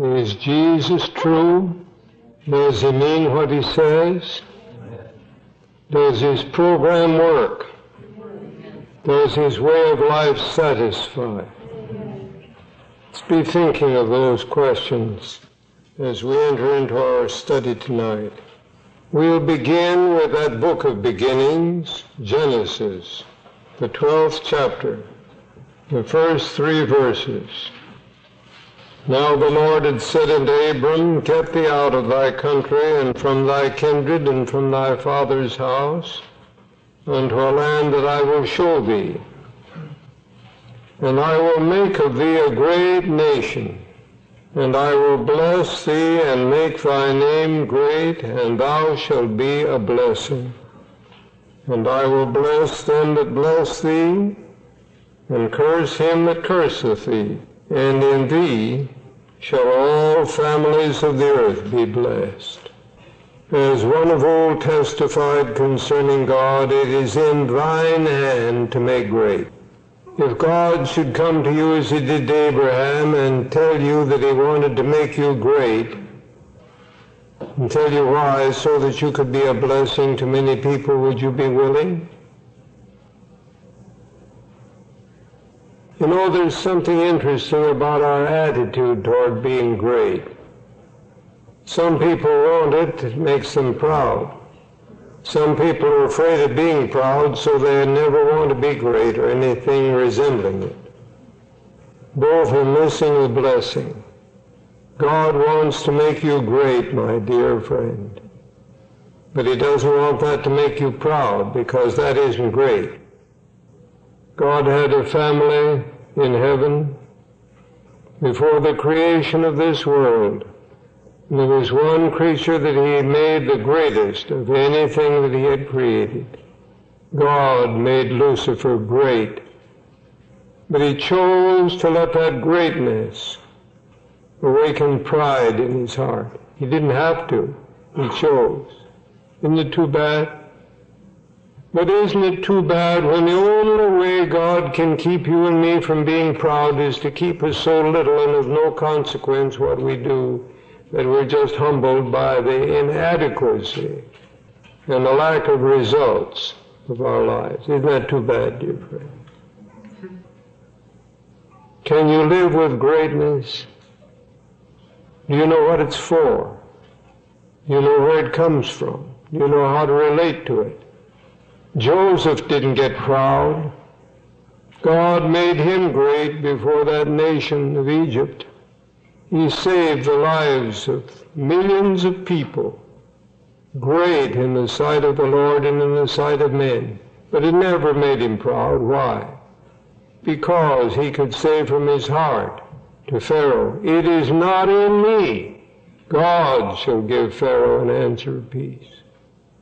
Is Jesus true? Does he mean what he says? Does his program work? Does his way of life satisfy? Let's be thinking of those questions as we enter into our study tonight. We'll begin with that book of beginnings, Genesis, the 12th chapter, the first three verses. Now the Lord had said unto Abram, Get thee out of thy country, and from thy kindred, and from thy father's house, unto a land that I will show thee. And I will make of thee a great nation, and I will bless thee and make thy name great, and thou shalt be a blessing. And I will bless them that bless thee, and curse him that curseth thee, and in thee shall all families of the earth be blessed. As one of old testified concerning God, it is in thine hand to make great. If God should come to you as he did to Abraham and tell you that he wanted to make you great, and tell you why, so that you could be a blessing to many people, would you be willing? You know, there's something interesting about our attitude toward being great. Some people want it, it makes them proud. Some people are afraid of being proud, so they never want to be great or anything resembling it. Both are missing the blessing. God wants to make you great, my dear friend. But he doesn't want that to make you proud, because that isn't great. God had a family in heaven before the creation of this world. And there was one creature that he made the greatest of anything that he had created. God made Lucifer great. But he chose to let that greatness awaken pride in his heart. He didn't have to. He chose. Isn't it too bad? But isn't it too bad when the only way God can keep you and me from being proud is to keep us so little and of no consequence what we do that we're just humbled by the inadequacy and the lack of results of our lives. Isn't that too bad, dear friend? Can you live with greatness? Do you know what it's for? Do you know where it comes from? Do you know how to relate to it? Joseph didn't get proud. God made him great before that nation of Egypt. He saved the lives of millions of people, great in the sight of the Lord and in the sight of men. But it never made him proud. Why? Because he could say from his heart to Pharaoh, It is not in me. God shall give Pharaoh an answer of peace.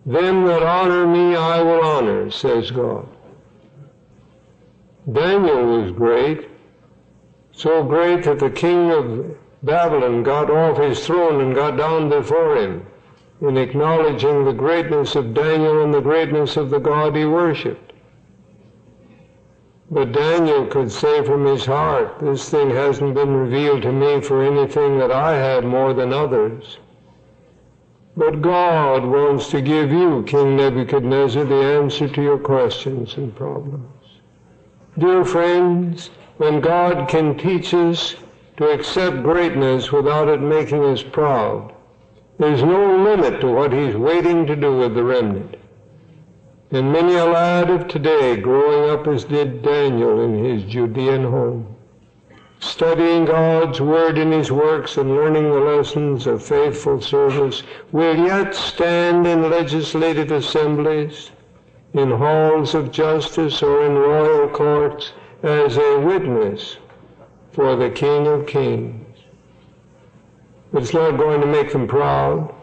Them that honor me I will honor, says God. Daniel was great, so great that the king of Babylon got off his throne and got down before him in acknowledging the greatness of Daniel and the greatness of the God he worshiped. But Daniel could say from his heart, this thing hasn't been revealed to me for anything that I had more than others. But God wants to give you, King Nebuchadnezzar, the answer to your questions and problems. Dear friends, when God can teach us to accept greatness without it making us proud. There's no limit to what he's waiting to do with the remnant. And many a lad of today growing up as did Daniel in his Judean home, studying God's word in his works and learning the lessons of faithful service, will yet stand in legislative assemblies, in halls of justice or in royal courts as a witness for the King of Kings. It's not going to make them proud,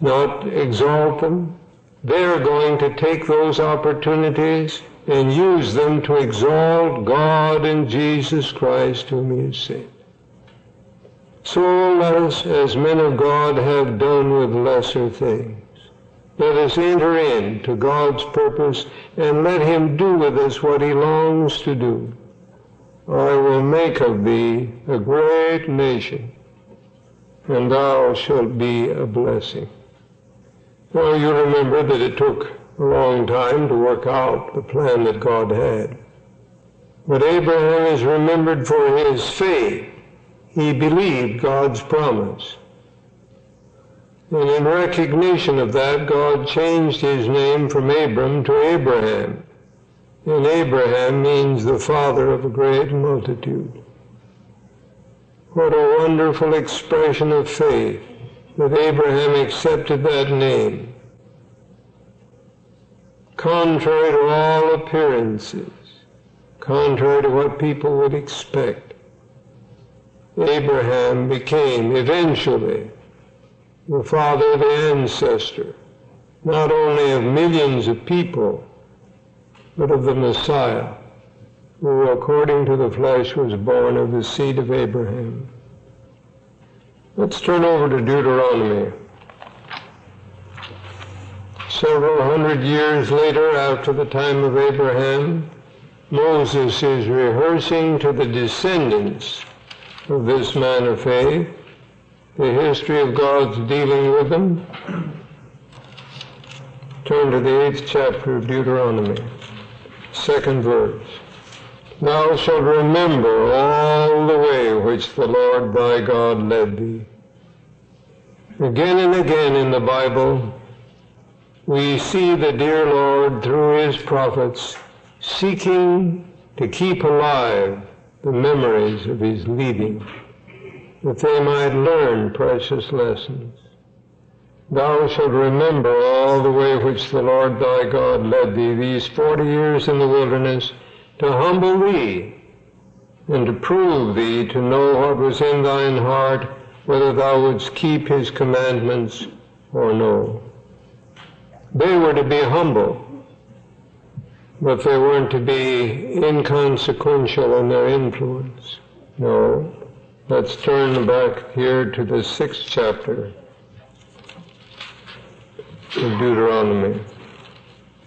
not exalt them. They're going to take those opportunities and use them to exalt God and Jesus Christ whom he has sent. So let us, as men of God, have done with lesser things. Let us enter into God's purpose and let him do with us what he longs to do. I will make of thee a great nation, and thou shalt be a blessing. Well, you remember that it took a long time to work out the plan that God had. But Abraham is remembered for his faith. He believed God's promise. And in recognition of that, God changed his name from Abram to Abraham. And Abraham means the father of a great multitude. What a wonderful expression of faith that Abraham accepted that name. Contrary to all appearances, contrary to what people would expect, Abraham became eventually the father, of the ancestor, not only of millions of people, but of the Messiah, who according to the flesh was born of the seed of Abraham. Let's turn over to Deuteronomy. Several hundred years later, after the time of Abraham, Moses is rehearsing to the descendants of this man of faith the history of God's dealing with them. Turn to the eighth chapter of Deuteronomy, second verse. Thou shalt remember all the way which the Lord thy God led thee. Again and again in the Bible, we see the dear Lord, through his prophets, seeking to keep alive the memories of his leading that they might learn precious lessons. Thou shalt remember all the way which the Lord thy God led thee these forty years in the wilderness to humble thee and to prove thee to know what was in thine heart, whether thou wouldst keep his commandments or no. They were to be humble, but they weren't to be inconsequential in their influence. No. Let's turn back here to the sixth chapter of Deuteronomy.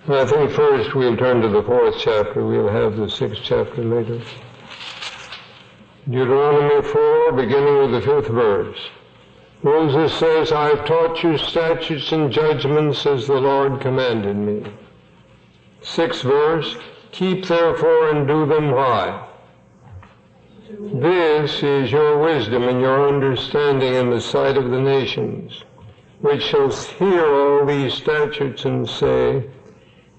I think first we'll turn to the fourth chapter. We'll have the sixth chapter later. Deuteronomy 4, beginning with the fifth verse. Moses says, I've taught you statutes and judgments as the Lord commanded me. Sixth verse, keep therefore and do them. Why? This is your wisdom and your understanding in the sight of the nations, which shall hear all these statutes and say,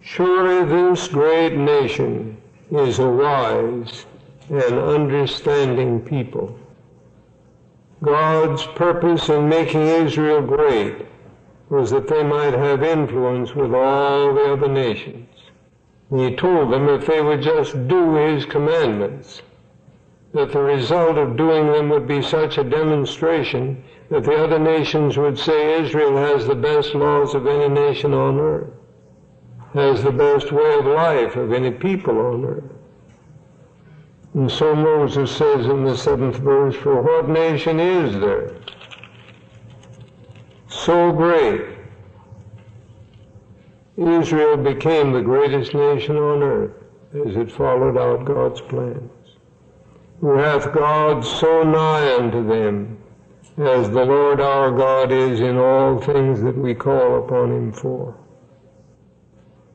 Surely this great nation is a wise and understanding people. God's purpose in making Israel great was that they might have influence with all the other nations. he told them if they would just do his commandments, that the result of doing them would be such a demonstration that the other nations would say Israel has the best laws of any nation on earth, has the best way of life of any people on earth. And so Moses says in the seventh verse, For what nation is there so great? Israel became the greatest nation on earth as it followed out God's plans. who hath God so nigh unto them, as the Lord our God is in all things that we call upon him for.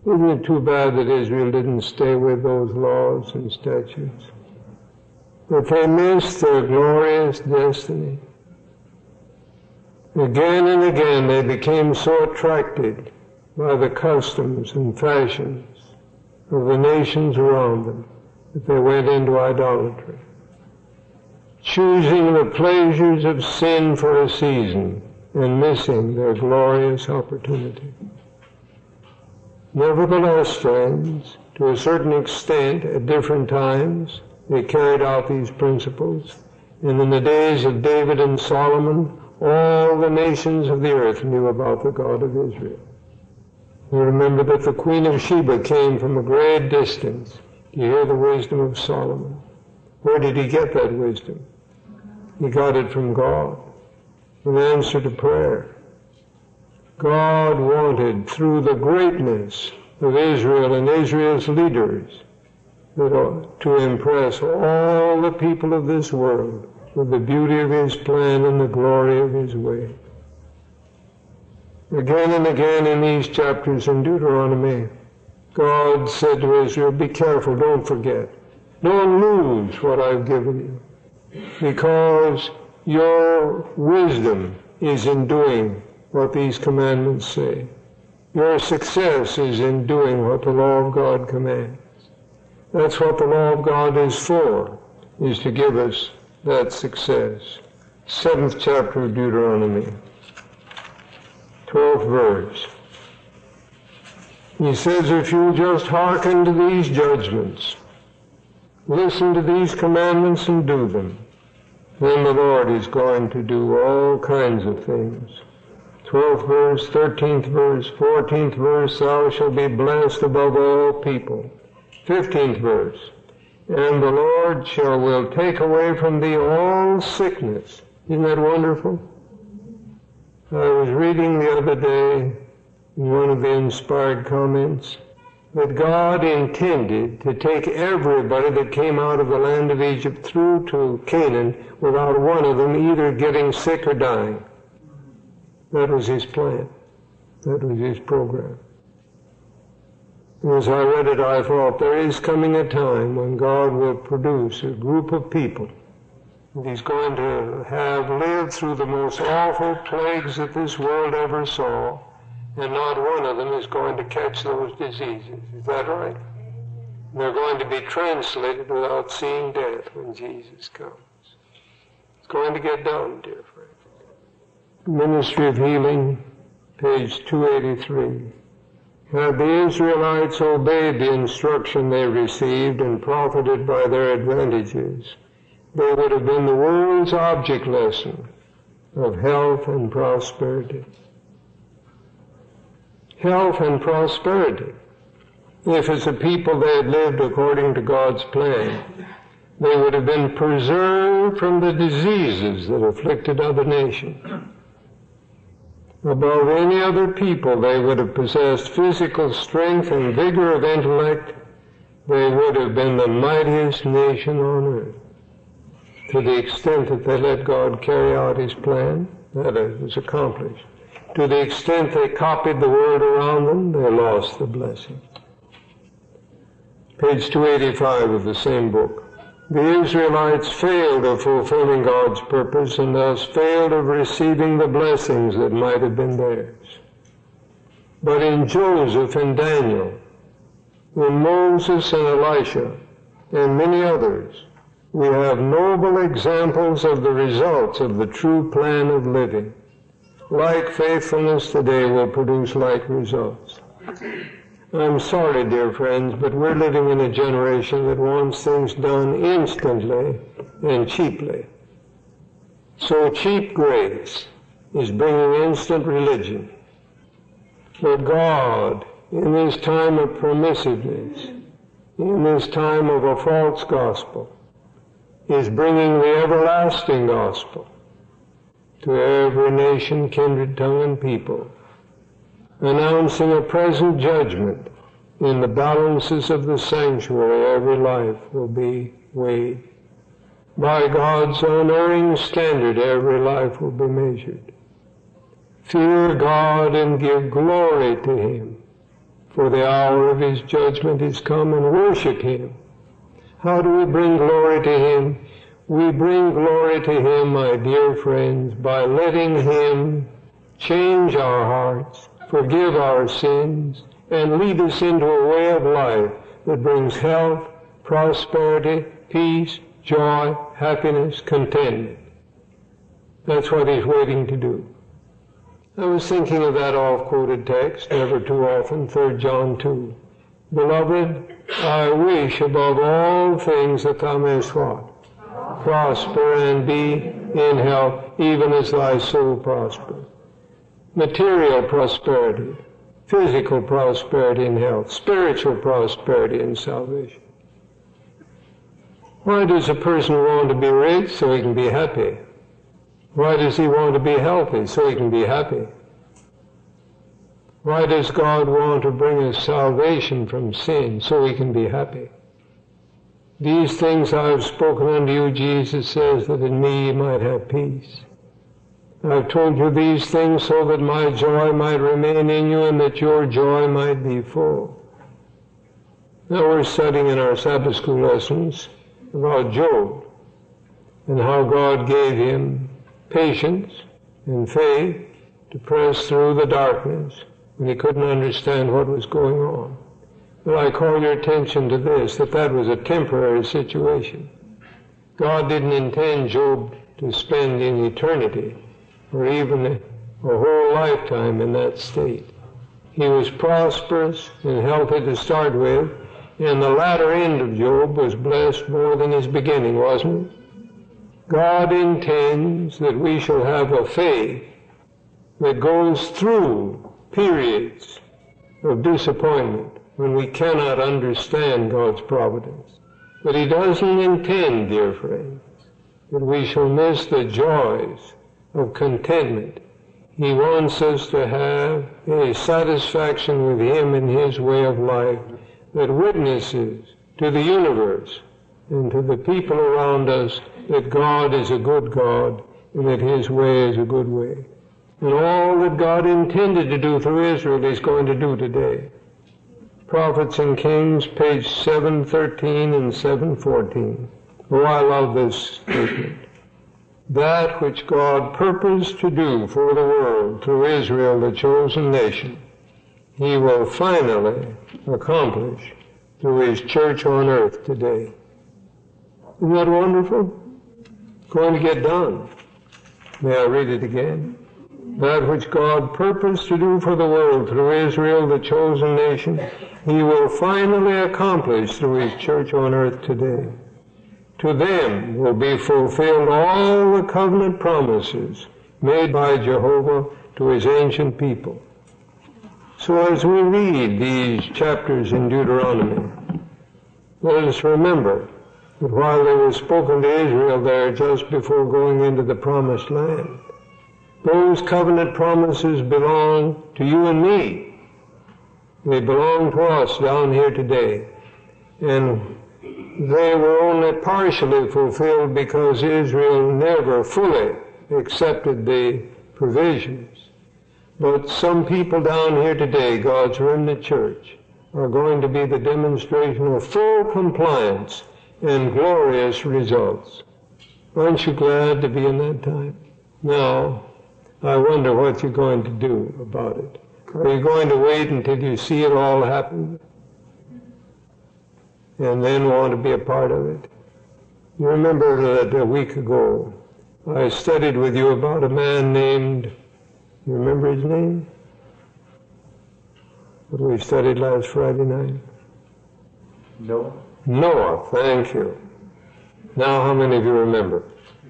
Isn't it too bad that Israel didn't stay with those laws and statutes? That they missed their glorious destiny. Again and again they became so attracted by the customs and fashions of the nations around them that they went into idolatry choosing the pleasures of sin for a season and missing their glorious opportunity. Nevertheless, friends, to a certain extent, at different times, they carried out these principles. And in the days of David and Solomon, all the nations of the earth knew about the God of Israel. You remember that the Queen of Sheba came from a great distance to hear the wisdom of Solomon. Where did he get that wisdom? He got it from God in answer to prayer. God wanted, through the greatness of Israel and Israel's leaders, to impress all the people of this world with the beauty of his plan and the glory of his way. Again and again in these chapters in Deuteronomy, God said to Israel, Be careful, don't forget. Don't lose what I've given you. Because your wisdom is in doing what these commandments say. Your success is in doing what the law of God commands. That's what the law of God is for, is to give us that success. Seventh chapter of Deuteronomy, 12th verse. He says, if you just hearken to these judgments, listen to these commandments and do them, then the Lord is going to do all kinds of things. 12th verse, 13th verse, 14th verse, thou shalt be blessed above all people. 15th verse. And the Lord shall will take away from thee all sickness. Isn't that wonderful? I was reading the other day in one of the inspired comments that God intended to take everybody that came out of the land of Egypt through to Canaan without one of them either getting sick or dying. That was his plan. That was his program. As I read it, I thought there is coming a time when God will produce a group of people. He's going to have lived through the most awful plagues that this world ever saw, and not one of them is going to catch those diseases. Is that right? They're going to be translated without seeing death when Jesus comes. It's going to get done, dear friends. Ministry of Healing, page 283. Had the Israelites obeyed the instruction they received and profited by their advantages, they would have been the world's object lesson of health and prosperity. Health and prosperity. If as a people they had lived according to God's plan, they would have been preserved from the diseases that afflicted other nations. Above any other people, they would have possessed physical strength and vigor of intellect. They would have been the mightiest nation on earth. To the extent that they let God carry out his plan, that was accomplished. To the extent they copied the world around them, they lost the blessing. Page 285 of the same book. The Israelites failed of fulfilling God's purpose and thus failed of receiving the blessings that might have been theirs. But in Joseph and Daniel, in Moses and Elisha, and many others, we have noble examples of the results of the true plan of living. Like faithfulness today will produce like results. I'm sorry, dear friends, but we're living in a generation that wants things done instantly and cheaply. So cheap grace is bringing instant religion. But God, in this time of permissiveness, in this time of a false gospel, is bringing the everlasting gospel to every nation, kindred, tongue, and people announcing a present judgment in the balances of the sanctuary, every life will be weighed. By God's unerring standard, every life will be measured. Fear God and give glory to Him, for the hour of His judgment is come, and worship Him. How do we bring glory to Him? We bring glory to Him, my dear friends, by letting Him change our hearts, forgive our sins, and lead us into a way of life that brings health, prosperity, peace, joy, happiness, contentment. That's what he's waiting to do. I was thinking of that oft-quoted text, never too often, 3 John 2. Beloved, I wish above all things that thou mayest what? Prosper and be in health, even as thy soul prospers material prosperity, physical prosperity and health, spiritual prosperity and salvation. Why does a person want to be rich? So he can be happy. Why does he want to be healthy? So he can be happy. Why does God want to bring us salvation from sin? So we can be happy. These things I have spoken unto you, Jesus says, that in me ye might have peace. I've told you these things so that my joy might remain in you and that your joy might be full. Now we're studying in our Sabbath school lessons about Job and how God gave him patience and faith to press through the darkness when he couldn't understand what was going on. But I call your attention to this, that that was a temporary situation. God didn't intend Job to spend in eternity or even a whole lifetime in that state. He was prosperous and healthy to start with, and the latter end of Job was blessed more than his beginning, wasn't it? God intends that we shall have a faith that goes through periods of disappointment when we cannot understand God's providence. But He doesn't intend, dear friends, that we shall miss the joys of contentment. He wants us to have a satisfaction with Him in His way of life that witnesses to the universe and to the people around us that God is a good God and that His way is a good way. And all that God intended to do through Israel He's going to do today. Prophets and Kings, page 713 and 714. Oh, I love this statement that which God purposed to do for the world through Israel, the chosen nation, he will finally accomplish through his church on earth today. Isn't that wonderful? going to get done. May I read it again? That which God purposed to do for the world through Israel, the chosen nation, he will finally accomplish through his church on earth today to them will be fulfilled all the covenant promises made by Jehovah to his ancient people. So as we read these chapters in Deuteronomy, let us remember that while they were spoken to Israel there just before going into the promised land, those covenant promises belong to you and me. They belong to us down here today. And they were only partially fulfilled because Israel never fully accepted the provisions. But some people down here today, God's remnant church, are going to be the demonstration of full compliance and glorious results. Aren't you glad to be in that time? Now, I wonder what you're going to do about it. Are you going to wait until you see it all happen? And then want to be a part of it. You remember that a week ago I studied with you about a man named, you remember his name? What we studied last Friday night? Noah. Noah, thank you. Now how many of you remember?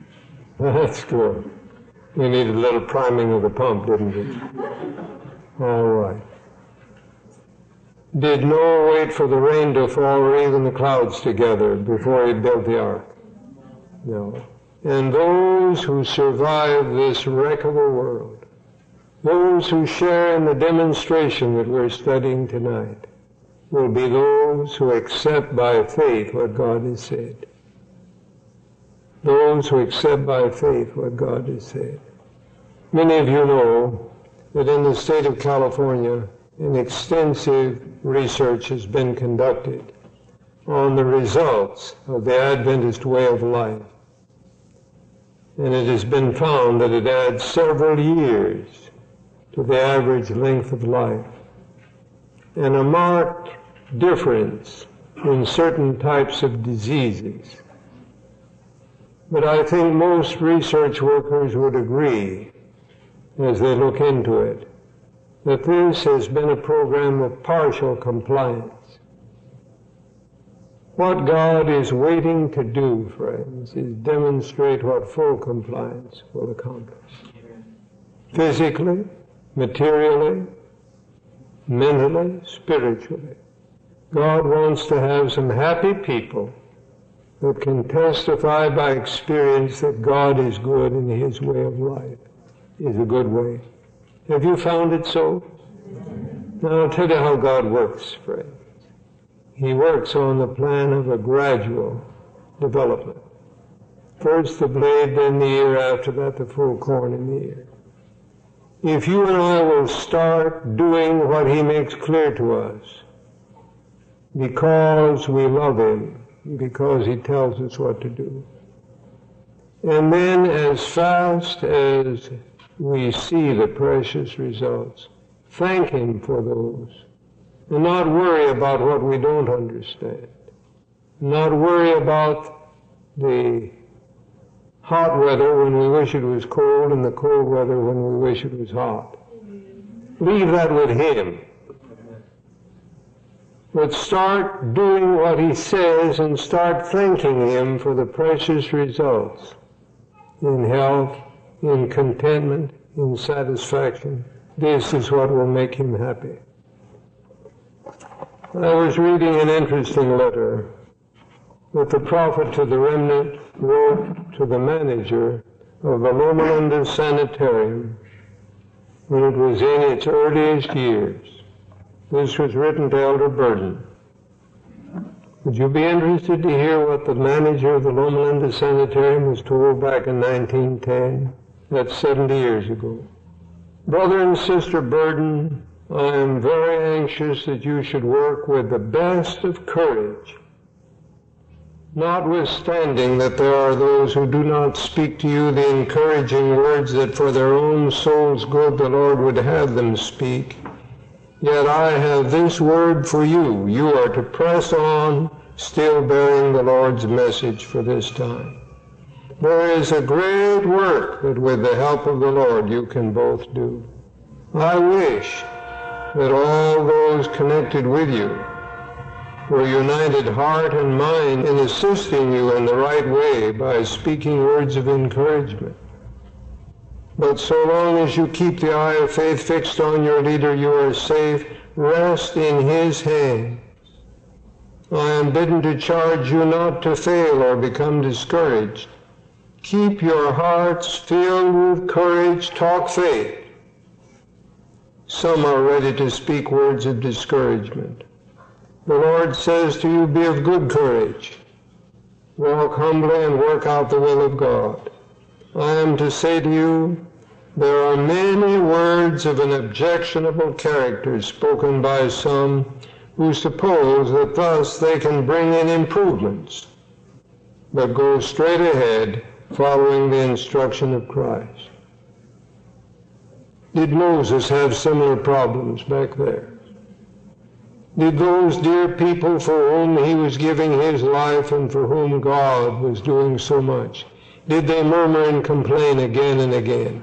That's good. We needed a little priming of the pump, didn't we? All right. Did Noah wait for the rain to fall or even the clouds together before he built the ark? No. And those who survive this wreck of a world, those who share in the demonstration that we're studying tonight, will be those who accept by faith what God has said. Those who accept by faith what God has said. Many of you know that in the state of California, an extensive research has been conducted on the results of the Adventist way of life. And it has been found that it adds several years to the average length of life and a marked difference in certain types of diseases. But I think most research workers would agree as they look into it that this has been a program of partial compliance. What God is waiting to do, friends, is demonstrate what full compliance will accomplish. Physically, materially, mentally, spiritually. God wants to have some happy people that can testify by experience that God is good and His way of life is a good way. Have you found it so? Now I'll tell you how God works, friends. he works on the plan of a gradual development. First the blade, then the ear, after that the full corn in the ear. If you and I will start doing what he makes clear to us, because we love him, because he tells us what to do. And then as fast as we see the precious results, thank him for those and not worry about what we don't understand. Not worry about the hot weather when we wish it was cold and the cold weather when we wish it was hot. Leave that with him. But start doing what he says and start thanking him for the precious results in health, in contentment, in satisfaction. This is what will make him happy. I was reading an interesting letter that the prophet to the remnant wrote to the manager of the Loma Linda Sanitarium when it was in its earliest years. This was written to Elder Burden. Would you be interested to hear what the manager of the Loma Linda Sanitarium was told back in 1910? That's 70 years ago. Brother and Sister Burden, I am very anxious that you should work with the best of courage, notwithstanding that there are those who do not speak to you the encouraging words that for their own soul's good the Lord would have them speak. Yet I have this word for you. You are to press on, still bearing the Lord's message for this time. There is a great work that with the help of the Lord you can both do. I wish that all those connected with you were united heart and mind in assisting you in the right way by speaking words of encouragement. But so long as you keep the eye of faith fixed on your leader, you are safe. Rest in his hand. I am bidden to charge you not to fail or become discouraged. Keep your hearts filled with courage. Talk faith. Some are ready to speak words of discouragement. The Lord says to you, be of good courage. Walk humbly and work out the will of God. I am to say to you, there are many words of an objectionable character spoken by some who suppose that thus they can bring in improvements, but go straight ahead following the instruction of Christ. Did Moses have similar problems back there? Did those dear people for whom he was giving his life and for whom God was doing so much, did they murmur and complain again and again?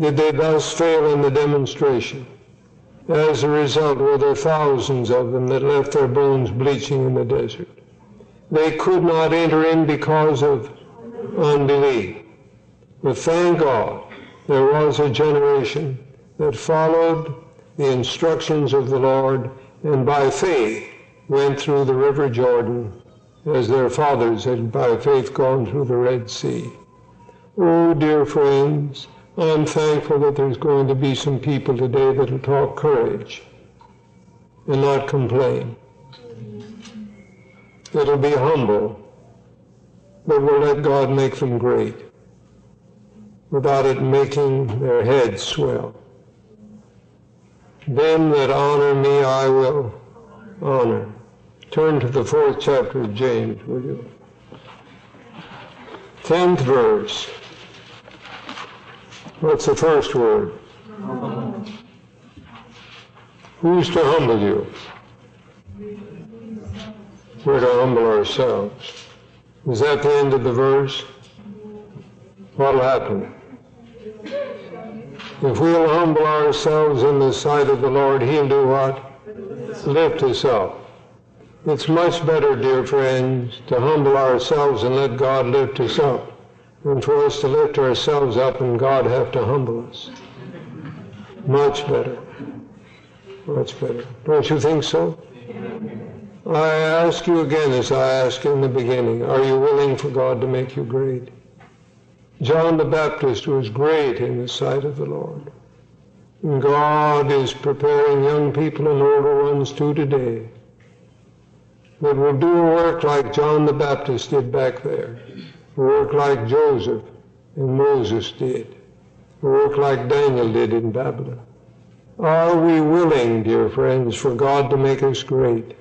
Did they thus fail in the demonstration? As a result, were there thousands of them that left their bones bleaching in the desert? They could not enter in because of unbelief. But thank God there was a generation that followed the instructions of the Lord and by faith went through the river Jordan as their fathers had by faith gone through the Red Sea. Oh, dear friends, I'm thankful that there's going to be some people today that'll talk courage and not complain. That'll be humble, but will let God make them great without it making their heads swell. Them that honor me I will honor. Turn to the fourth chapter of James, will you? Tenth verse. What's the first word? Who's to humble you? We're to humble ourselves. Is that the end of the verse? What'll happen? If we'll humble ourselves in the sight of the Lord, He'll do what? Lift us up. It's much better, dear friends, to humble ourselves and let God lift us up than for us to lift ourselves up and God have to humble us. Much better. Much better. Don't you think so? I ask you again as I asked in the beginning, are you willing for God to make you great? John the Baptist was great in the sight of the Lord. And God is preparing young people and older ones too today that will do a work like John the Baptist did back there, a work like Joseph and Moses did, a work like Daniel did in Babylon. Are we willing, dear friends, for God to make us great?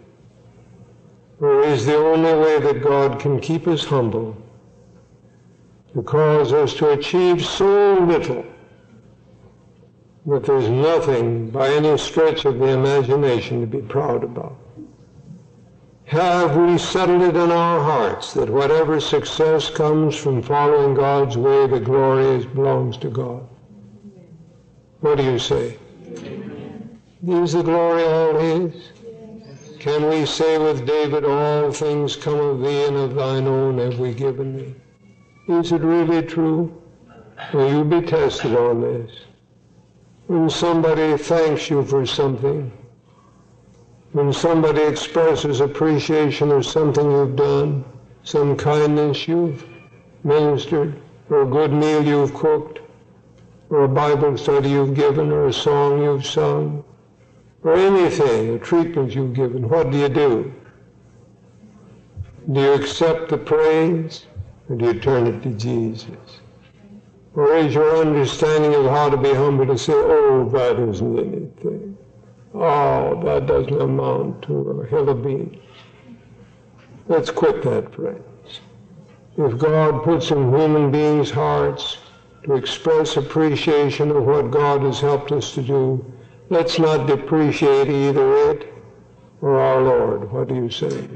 Or is the only way that God can keep us humble to cause us to achieve so little that there's nothing by any stretch of the imagination to be proud about? Have we settled it in our hearts that whatever success comes from following God's way, the glory belongs to God? What do you say? Is the glory all His? Can we say with David, All things come of thee, and of thine own have we given thee? Is it really true? Will you be tested on this? When somebody thanks you for something, when somebody expresses appreciation of something you've done, some kindness you've ministered, or a good meal you've cooked, or a Bible study you've given, or a song you've sung, or anything, the treatment you've given, what do you do? Do you accept the praise, or do you turn it to Jesus? Or is your understanding of how to be humble to say, oh, that isn't anything? Oh, that doesn't amount to a hill of beans. Let's quit that, friends. If God puts in human beings' hearts to express appreciation of what God has helped us to do, let's not depreciate either it or our Lord. What do you say?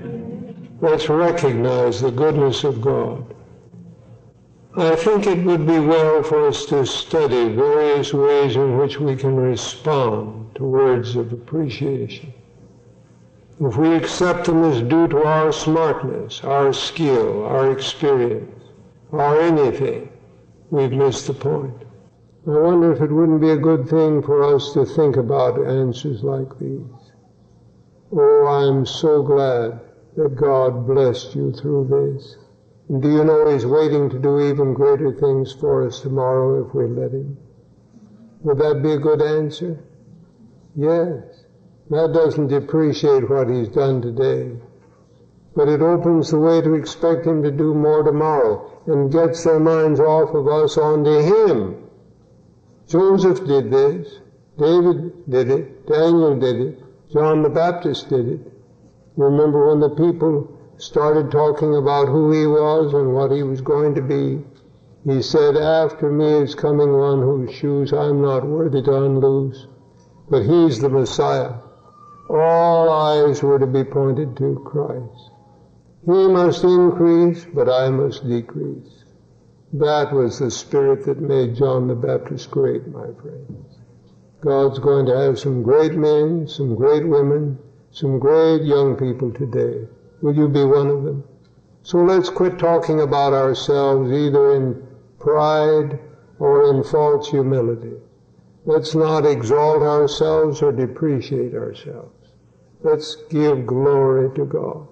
Let's recognize the goodness of God. I think it would be well for us to study various ways in which we can respond to words of appreciation. If we accept them as due to our smartness, our skill, our experience, or anything, we've missed the point. I wonder if it wouldn't be a good thing for us to think about answers like these. Oh, I'm so glad that God blessed you through this. And do you know He's waiting to do even greater things for us tomorrow if we let Him? Would that be a good answer? Yes. That doesn't depreciate what He's done today. But it opens the way to expect Him to do more tomorrow and gets their minds off of us onto Him. Joseph did this. David did it. Daniel did it. John the Baptist did it. Remember when the people started talking about who he was and what he was going to be, he said, After me is coming one whose shoes I'm not worthy to unloose, but he's the Messiah. All eyes were to be pointed to Christ. He must increase, but I must decrease. That was the spirit that made John the Baptist great, my friends. God's going to have some great men, some great women, some great young people today. Will you be one of them? So let's quit talking about ourselves either in pride or in false humility. Let's not exalt ourselves or depreciate ourselves. Let's give glory to God.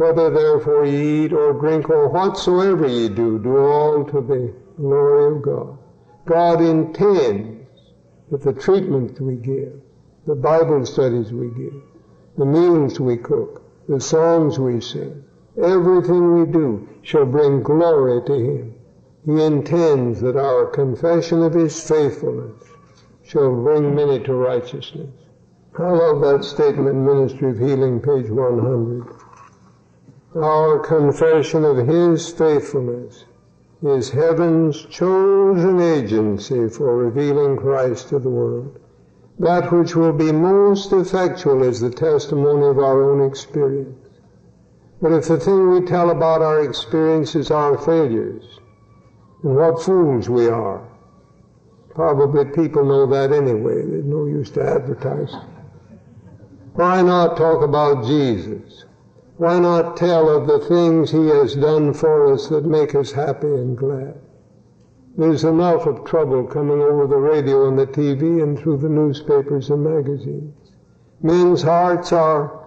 Whether therefore ye eat or drink or whatsoever ye do, do all to the glory of God. God intends that the treatment we give, the Bible studies we give, the meals we cook, the songs we sing, everything we do shall bring glory to Him. He intends that our confession of His faithfulness shall bring many to righteousness. I love that statement, Ministry of Healing, page 100. Our confession of His faithfulness is heaven's chosen agency for revealing Christ to the world. That which will be most effectual is the testimony of our own experience. But if the thing we tell about our experience is our failures, and what fools we are, probably people know that anyway. There's no use to advertise. Why not talk about Jesus? Why not tell of the things He has done for us that make us happy and glad? There's enough of trouble coming over the radio and the TV and through the newspapers and magazines. Men's hearts are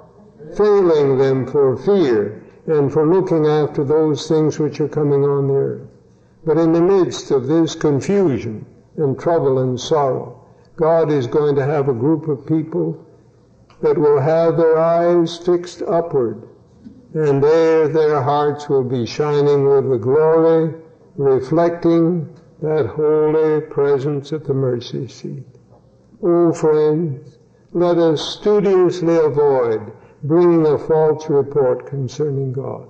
failing them for fear and for looking after those things which are coming on the earth. But in the midst of this confusion and trouble and sorrow, God is going to have a group of people that will have their eyes fixed upward, and there their hearts will be shining with the glory, reflecting that holy presence at the mercy seat. Oh, friends, let us studiously avoid bringing a false report concerning God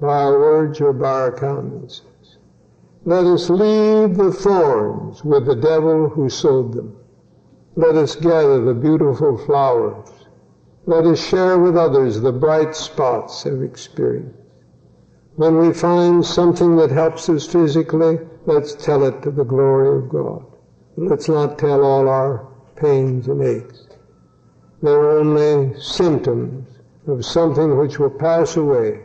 by our words or by our countenances. Let us leave the thorns with the devil who sowed them. Let us gather the beautiful flowers. Let us share with others the bright spots of experience. When we find something that helps us physically, let's tell it to the glory of God. Let's not tell all our pains and aches. They're only symptoms of something which will pass away.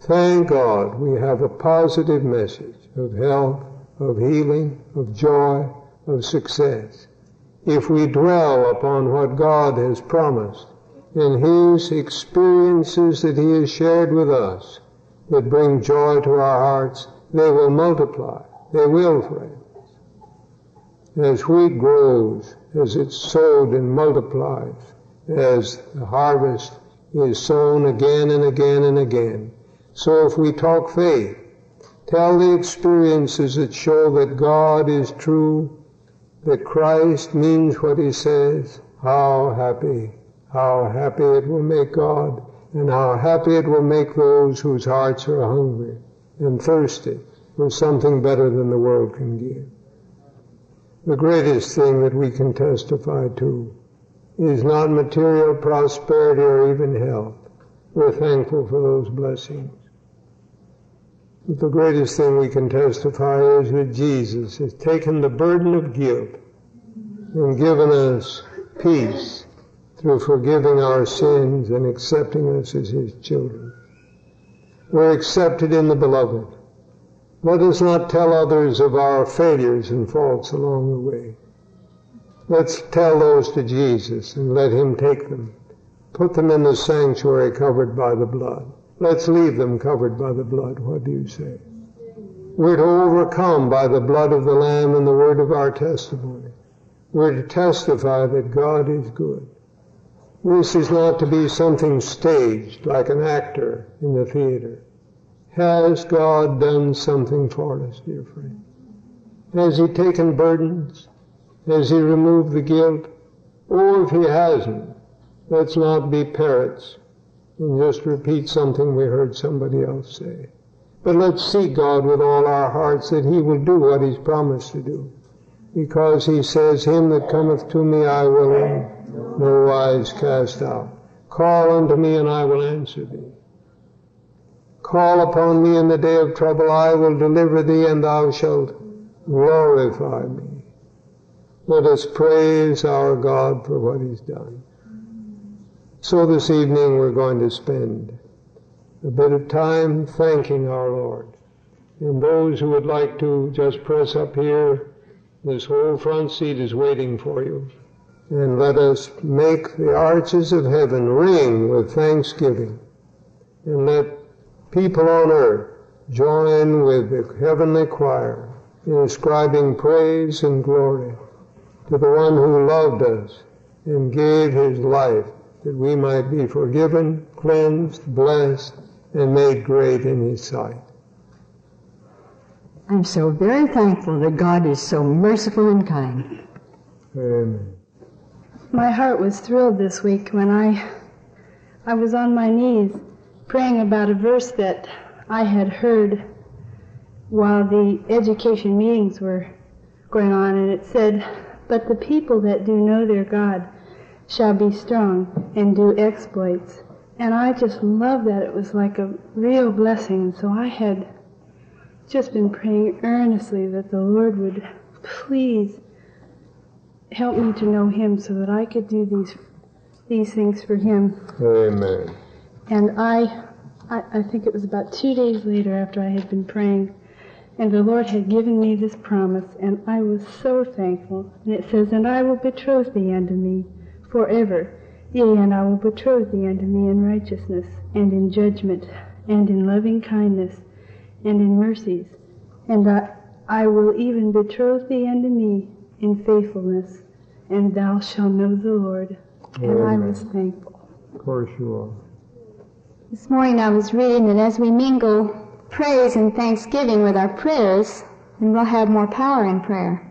Thank God we have a positive message of health, of healing, of joy, of success. If we dwell upon what God has promised in His experiences that He has shared with us that bring joy to our hearts, they will multiply. They will, friends. As wheat grows, as it's sowed and multiplies, as the harvest is sown again and again and again. So if we talk faith, tell the experiences that show that God is true, that Christ means what he says, how happy, how happy it will make God, and how happy it will make those whose hearts are hungry and thirsty for something better than the world can give. The greatest thing that we can testify to is not material prosperity or even health. We're thankful for those blessings. The greatest thing we can testify is that Jesus has taken the burden of guilt and given us peace through forgiving our sins and accepting us as His children. We're accepted in the beloved. Let us not tell others of our failures and faults along the way. Let's tell those to Jesus and let Him take them. Put them in the sanctuary covered by the blood. Let's leave them covered by the blood. What do you say? We're to overcome by the blood of the Lamb and the word of our testimony. We're to testify that God is good. This is not to be something staged like an actor in the theater. Has God done something for us, dear friend? Has He taken burdens? Has he removed the guilt? Or if he hasn't, let's not be parrots and just repeat something we heard somebody else say. But let's seek God with all our hearts that he will do what he's promised to do. Because he says, Him that cometh to me I will in no wise cast out. Call unto me and I will answer thee. Call upon me in the day of trouble, I will deliver thee and thou shalt glorify me. Let us praise our God for what He's done. So this evening we're going to spend a bit of time thanking our Lord. And those who would like to just press up here, this whole front seat is waiting for you. And let us make the arches of heaven ring with thanksgiving. And let people on earth join with the heavenly choir in ascribing praise and glory to the one who loved us and gave his life that we might be forgiven, cleansed, blessed, and made great in his sight. I'm so very thankful that God is so merciful and kind. Amen. My heart was thrilled this week when I I was on my knees praying about a verse that I had heard while the education meetings were going on and it said but the people that do know their God shall be strong and do exploits. And I just love that. It was like a real blessing. And so I had just been praying earnestly that the Lord would please help me to know Him so that I could do these these things for Him. Amen. And I, I, I think it was about two days later after I had been praying and the Lord had given me this promise, and I was so thankful. And it says, And I will betroth thee unto me forever. Yea, and I will betroth thee unto me in righteousness, and in judgment, and in loving kindness, and in mercies. And I, I will even betroth thee unto me in faithfulness, and thou shalt know the Lord. And I was thankful. Of course you are. This morning I was reading that as we mingle praise and thanksgiving with our prayers, then we'll have more power in prayer.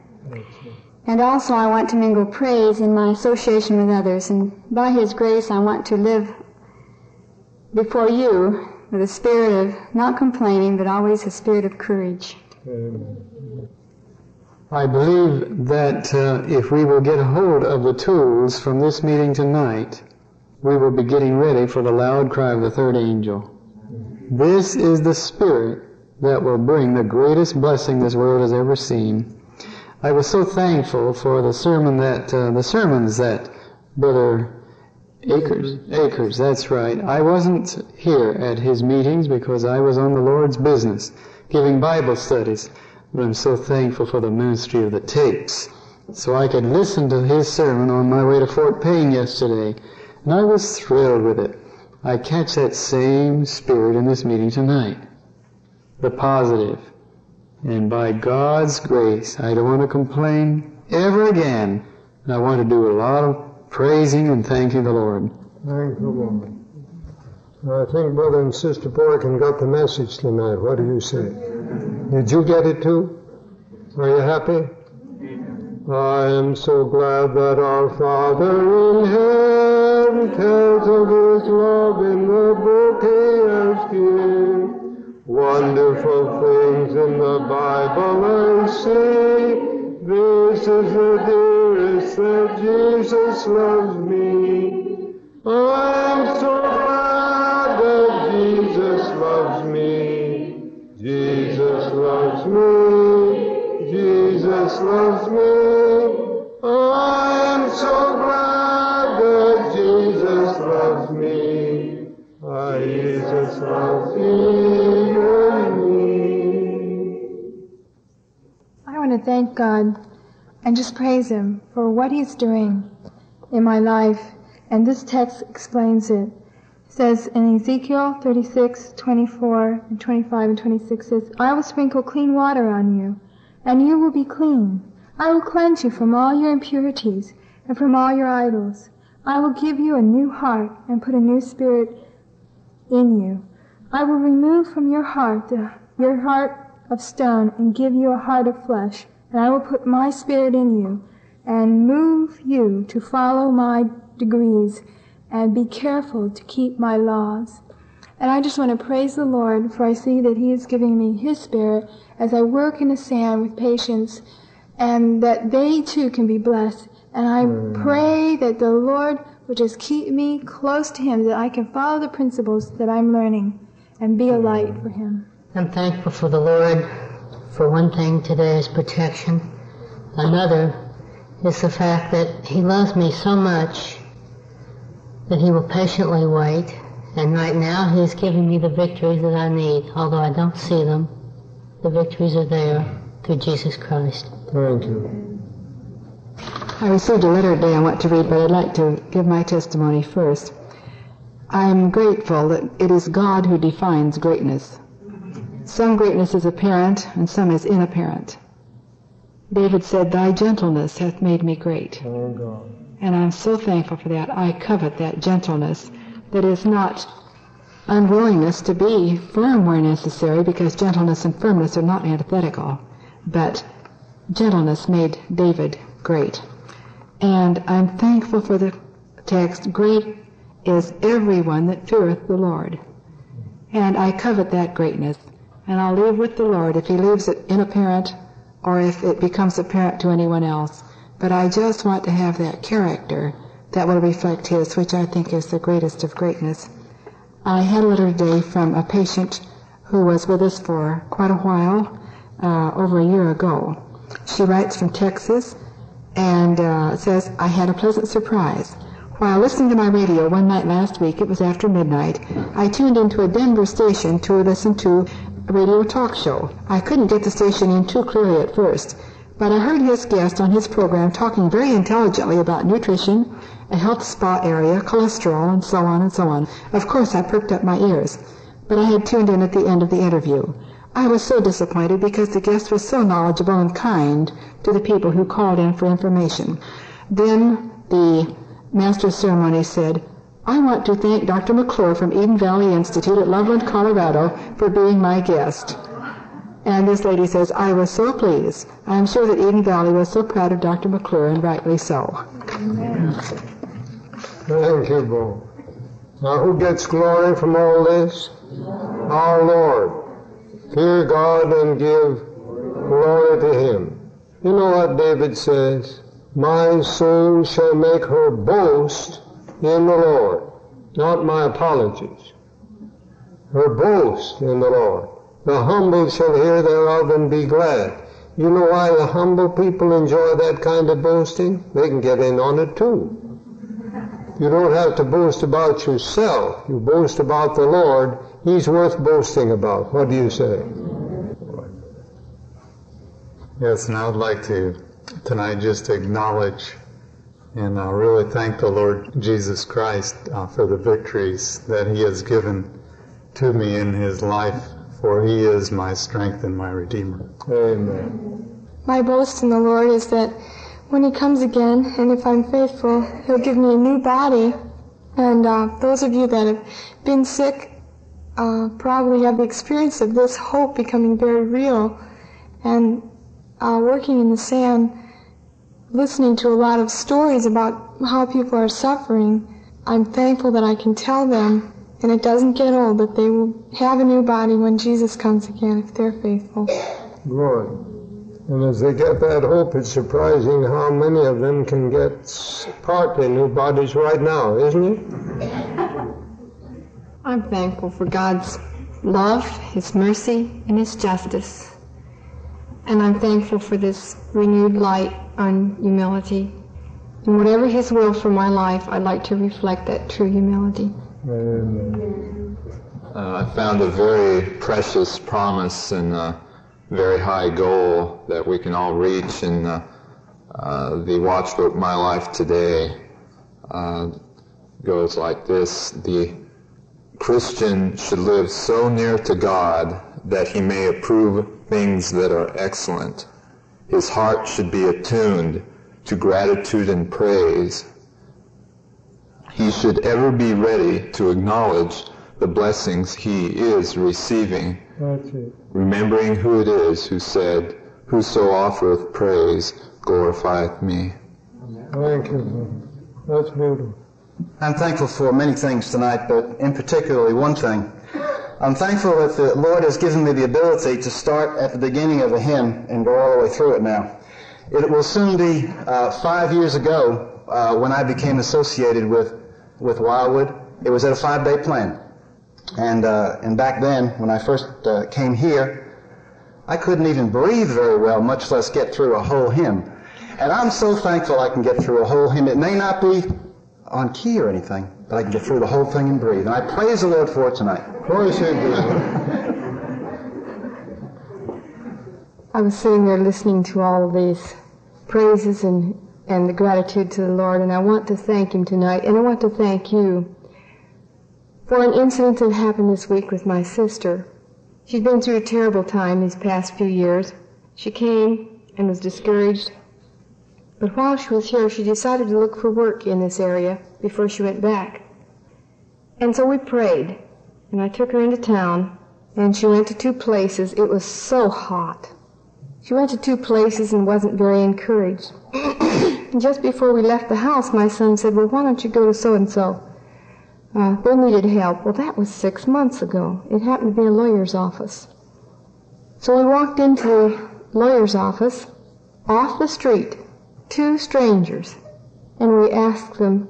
And also I want to mingle praise in my association with others. And by His grace I want to live before you with a spirit of not complaining, but always a spirit of courage. I believe that uh, if we will get hold of the tools from this meeting tonight, we will be getting ready for the loud cry of the third angel. This is the spirit that will bring the greatest blessing this world has ever seen. I was so thankful for the sermon that uh, the sermons that Brother Acres, Acres, that's right. I wasn't here at his meetings because I was on the Lord's business, giving Bible studies. But I'm so thankful for the ministry of the tapes. So I could listen to his sermon on my way to Fort Payne yesterday, and I was thrilled with it. I catch that same spirit in this meeting tonight. The positive. And by God's grace, I don't want to complain ever again. And I want to do a lot of praising and thanking the Lord. Thank the Lord. I think Brother and Sister Borkin got the message tonight. What do you say? Did you get it too? Are you happy? I am so glad that our Father in heaven tells of His love in the book He has given. Wonderful things in the Bible I see. This is the dearest that Jesus loves me. I'm so glad that Jesus loves me. Jesus loves me. Jesus loves me. I'm so glad that Jesus loves me. Ah, Jesus loves me. Thank God and just praise Him for what He's doing in my life. And this text explains it. It says in Ezekiel 36, 24, and 25 and 26 says, I will sprinkle clean water on you, and you will be clean. I will cleanse you from all your impurities and from all your idols. I will give you a new heart and put a new spirit in you. I will remove from your heart the, your heart of stone and give you a heart of flesh, and I will put my spirit in you and move you to follow my degrees and be careful to keep my laws. And I just want to praise the Lord for I see that He is giving me His Spirit as I work in the san with patients and that they too can be blessed. And I mm. pray that the Lord will just keep me close to Him, that I can follow the principles that I'm learning and be a mm. light for Him. I'm thankful for the Lord for one thing today is protection. Another is the fact that He loves me so much that He will patiently wait. And right now He is giving me the victories that I need. Although I don't see them, the victories are there through Jesus Christ. Thank you. I received a letter today I want to read, but I'd like to give my testimony first. I am grateful that it is God who defines greatness. Some greatness is apparent and some is inapparent. David said, Thy gentleness hath made me great. Oh. And I'm so thankful for that. I covet that gentleness that is not unwillingness to be firm where necessary, because gentleness and firmness are not antithetical. But gentleness made David great. And I'm thankful for the text, Great is everyone that feareth the Lord. And I covet that greatness. And I'll leave with the Lord if he leaves it inapparent or if it becomes apparent to anyone else. But I just want to have that character that will reflect his, which I think is the greatest of greatness. I had a letter today from a patient who was with us for quite a while, uh, over a year ago. She writes from Texas and uh, says, I had a pleasant surprise. While listening to my radio one night last week, it was after midnight, I tuned into a Denver station to listen to a radio talk show. I couldn't get the station in too clearly at first, but I heard his guest on his program talking very intelligently about nutrition, a health spa area, cholesterol, and so on and so on. Of course, I perked up my ears, but I had tuned in at the end of the interview. I was so disappointed because the guest was so knowledgeable and kind to the people who called in for information. Then the Master Ceremony said, I want to thank Dr. McClure from Eden Valley Institute at Loveland, Colorado for being my guest. And this lady says, I was so pleased. I am sure that Eden Valley was so proud of Dr. McClure, and rightly so. Thank you, Bo. Now, who gets glory from all this? Our Lord. Fear God and give glory to Him. You know what David says? My soul shall make her boast in the Lord. Not my apologies. Her boast in the Lord. The humble shall hear thereof and be glad. You know why the humble people enjoy that kind of boasting? They can get in on it too. You don't have to boast about yourself. You boast about the Lord. He's worth boasting about. What do you say? Yes, and I would like to tonight just acknowledge and I really thank the Lord Jesus Christ uh, for the victories that He has given to me in His life, for He is my strength and my Redeemer. Amen. My boast in the Lord is that when He comes again, and if I'm faithful, He'll give me a new body. And uh, those of you that have been sick uh, probably have the experience of this hope becoming very real. And uh, working in the san, listening to a lot of stories about how people are suffering, I'm thankful that I can tell them, and it doesn't get old, that they will have a new body when Jesus comes again if they're faithful. Good. And as they get that hope, it's surprising how many of them can get partly new bodies right now, isn't it? I'm thankful for God's love, His mercy, and His justice. And I'm thankful for this renewed light on humility. And whatever His will for my life, I'd like to reflect that true humility. Amen. Uh, I found a very precious promise and a very high goal that we can all reach in uh, uh, the watchbook My Life Today. Uh, goes like this. The Christian should live so near to God that he may approve things that are excellent. His heart should be attuned to gratitude and praise. He should ever be ready to acknowledge the blessings he is receiving, remembering who it is who said, Whoso offereth praise glorifieth me. Thank you. That's beautiful. I'm thankful for many things tonight, but in particularly one thing. I'm thankful that the Lord has given me the ability to start at the beginning of a hymn and go all the way through it now. It will soon be uh, five years ago uh, when I became associated with, with Wildwood. It was at a five-day plan. And, uh, and back then, when I first uh, came here, I couldn't even breathe very well, much less get through a whole hymn. And I'm so thankful I can get through a whole hymn. It may not be on key or anything, but I can get through the whole thing and breathe. And I praise the Lord for it tonight. Praise Him. I was sitting there listening to all of these praises and, and the gratitude to the Lord, and I want to thank Him tonight, and I want to thank you for an incident that happened this week with my sister. She's been through a terrible time these past few years. She came and was discouraged, but while she was here, she decided to look for work in this area before she went back. And so we prayed, and I took her into town, and she went to two places. It was so hot. She went to two places and wasn't very encouraged. just before we left the house, my son said, Well, why don't you go to so and so? They needed help. Well, that was six months ago. It happened to be a lawyer's office. So we walked into the lawyer's office, off the street, two strangers, and we asked them,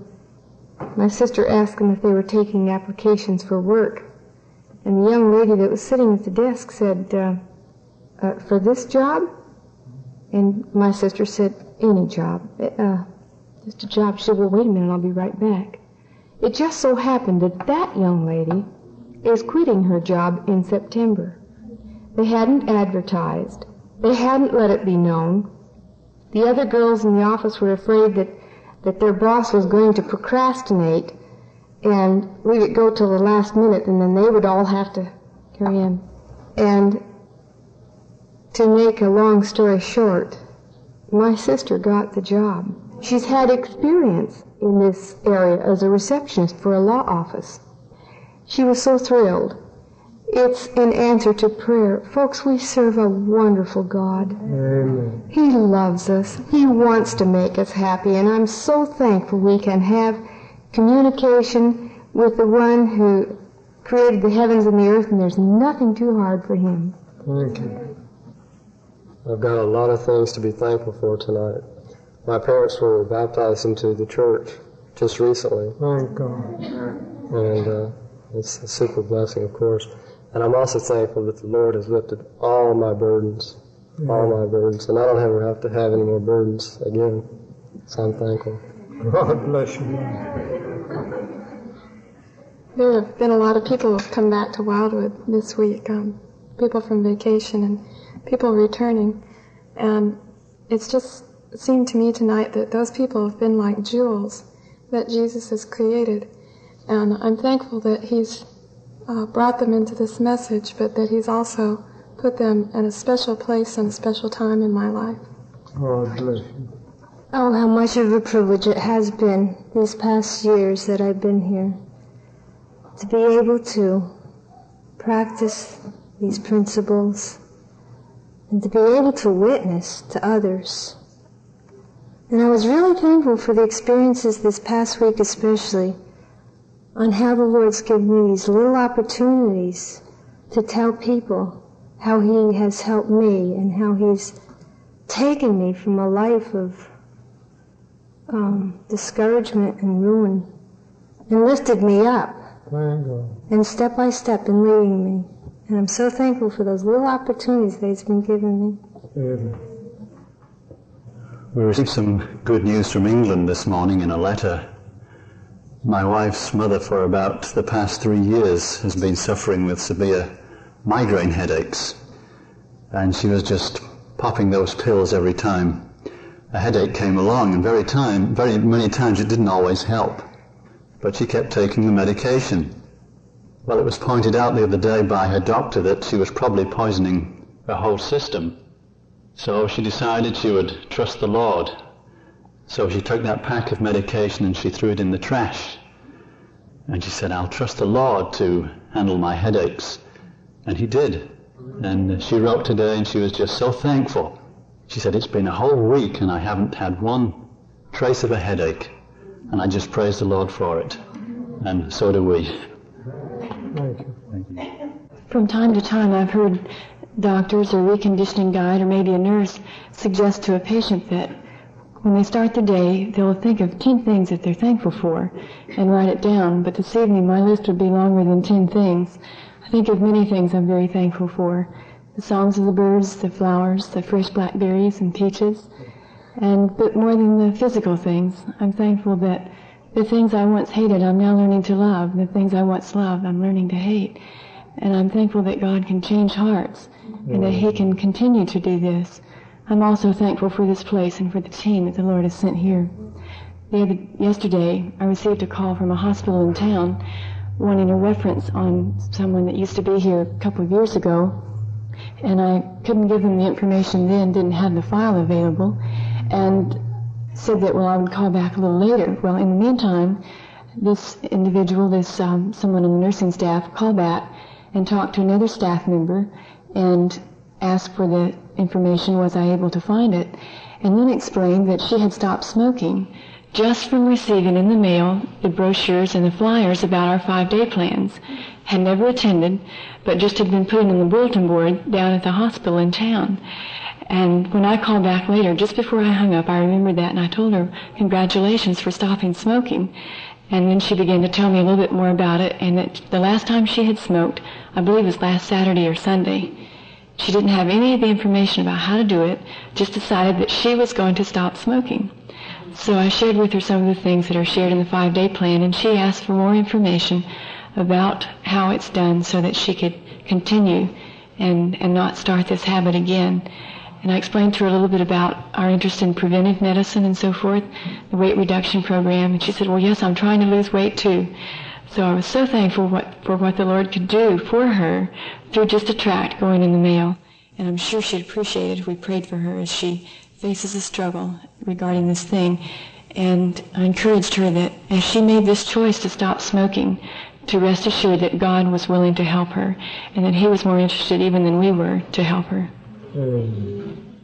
my sister asked them if they were taking applications for work. And the young lady that was sitting at the desk said, uh, uh, for this job? And my sister said, any job. Uh, just a job. She said, well, wait a minute, I'll be right back. It just so happened that that young lady is quitting her job in September. They hadn't advertised. They hadn't let it be known. The other girls in the office were afraid that, that their boss was going to procrastinate and leave it go till the last minute and then they would all have to carry in. And to make a long story short, my sister got the job. She's had experience in this area as a receptionist for a law office. She was so thrilled. It's in answer to prayer. Folks, we serve a wonderful God. Amen. He loves us. He wants to make us happy, and I'm so thankful we can have communication with the one who created the heavens and the earth, and there's nothing too hard for him. Thank you. I've got a lot of things to be thankful for tonight. My parents were baptized into the church just recently, Thank God. and uh, it's a super blessing, of course. And I'm also thankful that the Lord has lifted all my burdens, all my burdens, and I don't ever have to have any more burdens again. So I'm thankful. God bless you. There have been a lot of people who've come back to Wildwood this week, um, people from vacation and people returning. And it's just seemed to me tonight that those people have been like jewels that Jesus has created. And I'm thankful that He's uh, brought them into this message, but that He's also put them in a special place and a special time in my life. God bless you. Oh, how much of a privilege it has been these past years that I've been here to be able to practice these principles and to be able to witness to others. And I was really thankful for the experiences this past week, especially on how the Lord's given me these little opportunities to tell people how He has helped me and how He's taken me from a life of um, discouragement and ruin and lifted me up and step by step in leading me. And I'm so thankful for those little opportunities that He's been giving me. Amen. We received some good news from England this morning in a letter. My wife's mother, for about the past three years, has been suffering with severe migraine headaches. And she was just popping those pills every time a headache came along, and very time, very many times it didn't always help. But she kept taking the medication. Well, it was pointed out the other day by her doctor that she was probably poisoning her whole system. So she decided she would trust the Lord. So she took that pack of medication and she threw it in the trash. And she said, I'll trust the Lord to handle my headaches. And he did. And she wrote today and she was just so thankful. She said, It's been a whole week and I haven't had one trace of a headache. And I just praise the Lord for it. And so do we. From time to time, I've heard doctors or reconditioning guide or maybe a nurse suggest to a patient that when they start the day, they'll think of 10 things that they're thankful for and write it down. But this evening, my list would be longer than 10 things. I think of many things I'm very thankful for. The songs of the birds, the flowers, the fresh blackberries and peaches. And, but more than the physical things, I'm thankful that the things I once hated, I'm now learning to love. The things I once loved, I'm learning to hate. And I'm thankful that God can change hearts and that He can continue to do this. I'm also thankful for this place and for the team that the Lord has sent here. The other, yesterday, I received a call from a hospital in town wanting a reference on someone that used to be here a couple of years ago. And I couldn't give them the information then, didn't have the file available, and said that, well, I would call back a little later. Well, in the meantime, this individual, this um, someone on the nursing staff, called back and talked to another staff member and asked for the information, was I able to find it, and then explained that she had stopped smoking just from receiving in the mail the brochures and the flyers about our five-day plans. Had never attended, but just had been putting on the bulletin board down at the hospital in town. And when I called back later, just before I hung up, I remembered that and I told her, congratulations for stopping smoking. And then she began to tell me a little bit more about it and that the last time she had smoked, I believe was last Saturday or Sunday. She didn't have any of the information about how to do it, just decided that she was going to stop smoking. So I shared with her some of the things that are shared in the five-day plan and she asked for more information about how it's done so that she could continue and, and not start this habit again. And I explained to her a little bit about our interest in preventive medicine and so forth, the weight reduction program. And she said, well, yes, I'm trying to lose weight too. So I was so thankful what, for what the Lord could do for her through just a tract going in the mail. And I'm sure she'd appreciate it if we prayed for her as she faces a struggle regarding this thing. And I encouraged her that as she made this choice to stop smoking, to rest assured that God was willing to help her and that He was more interested even than we were to help her. Um,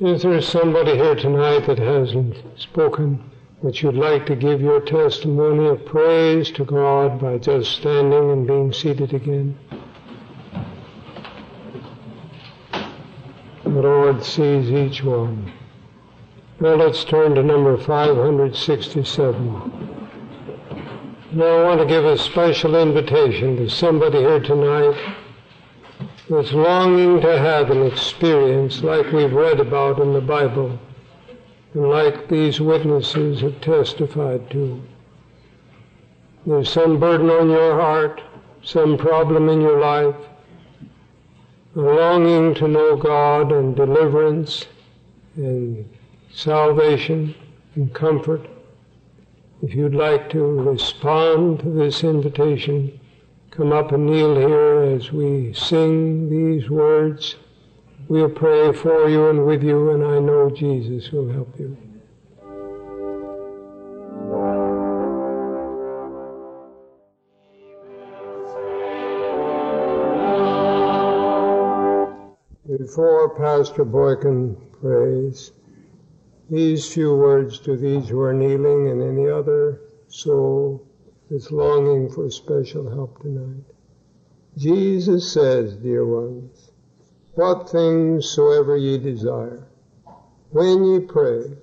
is there somebody here tonight that hasn't spoken that you'd like to give your testimony of praise to God by just standing and being seated again? The Lord sees each one. Now let's turn to number 567. Now I want to give a special invitation to somebody here tonight that's longing to have an experience like we've read about in the Bible like these witnesses have testified to. There's some burden on your heart, some problem in your life, a longing to know God and deliverance and salvation and comfort. If you'd like to respond to this invitation, come up and kneel here as we sing these words. We'll pray for you and with you, and I know Jesus will help you. Before Pastor Boykin prays, these few words to these who are kneeling and any other soul that's longing for special help tonight. Jesus says, dear ones, what things soever ye desire, when ye pray,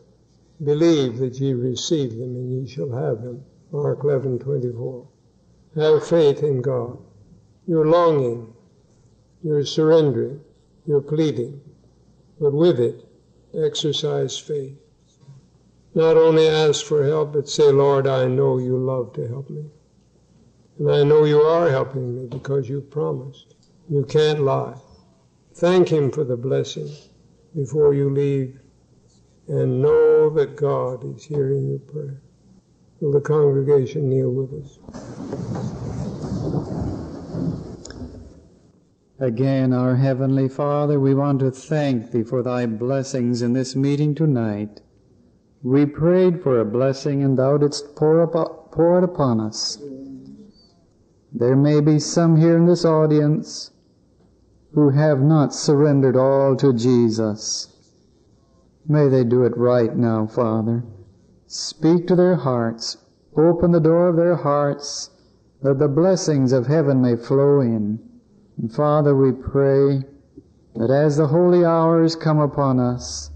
believe that ye receive them and ye shall have them. Mark 11, 24. Have faith in God. You're longing, you're surrendering, you're pleading, but with it, exercise faith. Not only ask for help, but say, Lord, I know you love to help me. And I know you are helping me because you promised. You can't lie. Thank Him for the blessing before you leave and know that God is hearing your prayer. Will the congregation kneel with us? Again, our Heavenly Father, we want to thank Thee for Thy blessings in this meeting tonight. We prayed for a blessing and Thou didst pour, up, pour it upon us. There may be some here in this audience who have not surrendered all to Jesus. May they do it right now, Father. Speak to their hearts. Open the door of their hearts that the blessings of heaven may flow in. And Father, we pray that as the holy hours come upon us,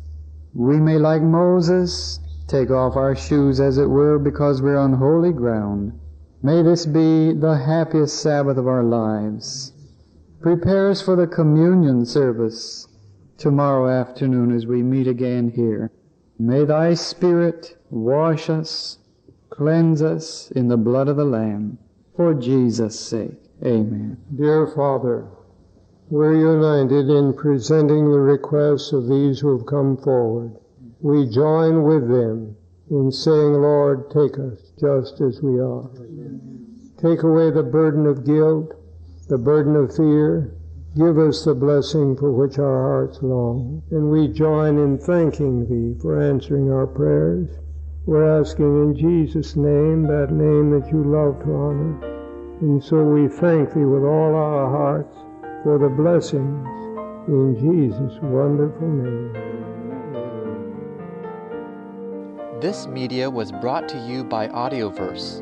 we may, like Moses, take off our shoes, as it were, because we're on holy ground. May this be the happiest Sabbath of our lives. Prepare us for the communion service tomorrow afternoon as we meet again here. May Thy Spirit wash us, cleanse us in the blood of the Lamb, for Jesus' sake. Amen. Dear Father, we're united in presenting the requests of these who have come forward. We join with them in saying, Lord, take us just as we are. Take away the burden of guilt, the burden of fear. Give us the blessing for which our hearts long. And we join in thanking Thee for answering our prayers. We're asking in Jesus' name, that name that you love to honor. And so we thank Thee with all our hearts for the blessings in Jesus' wonderful name. This media was brought to you by Audioverse,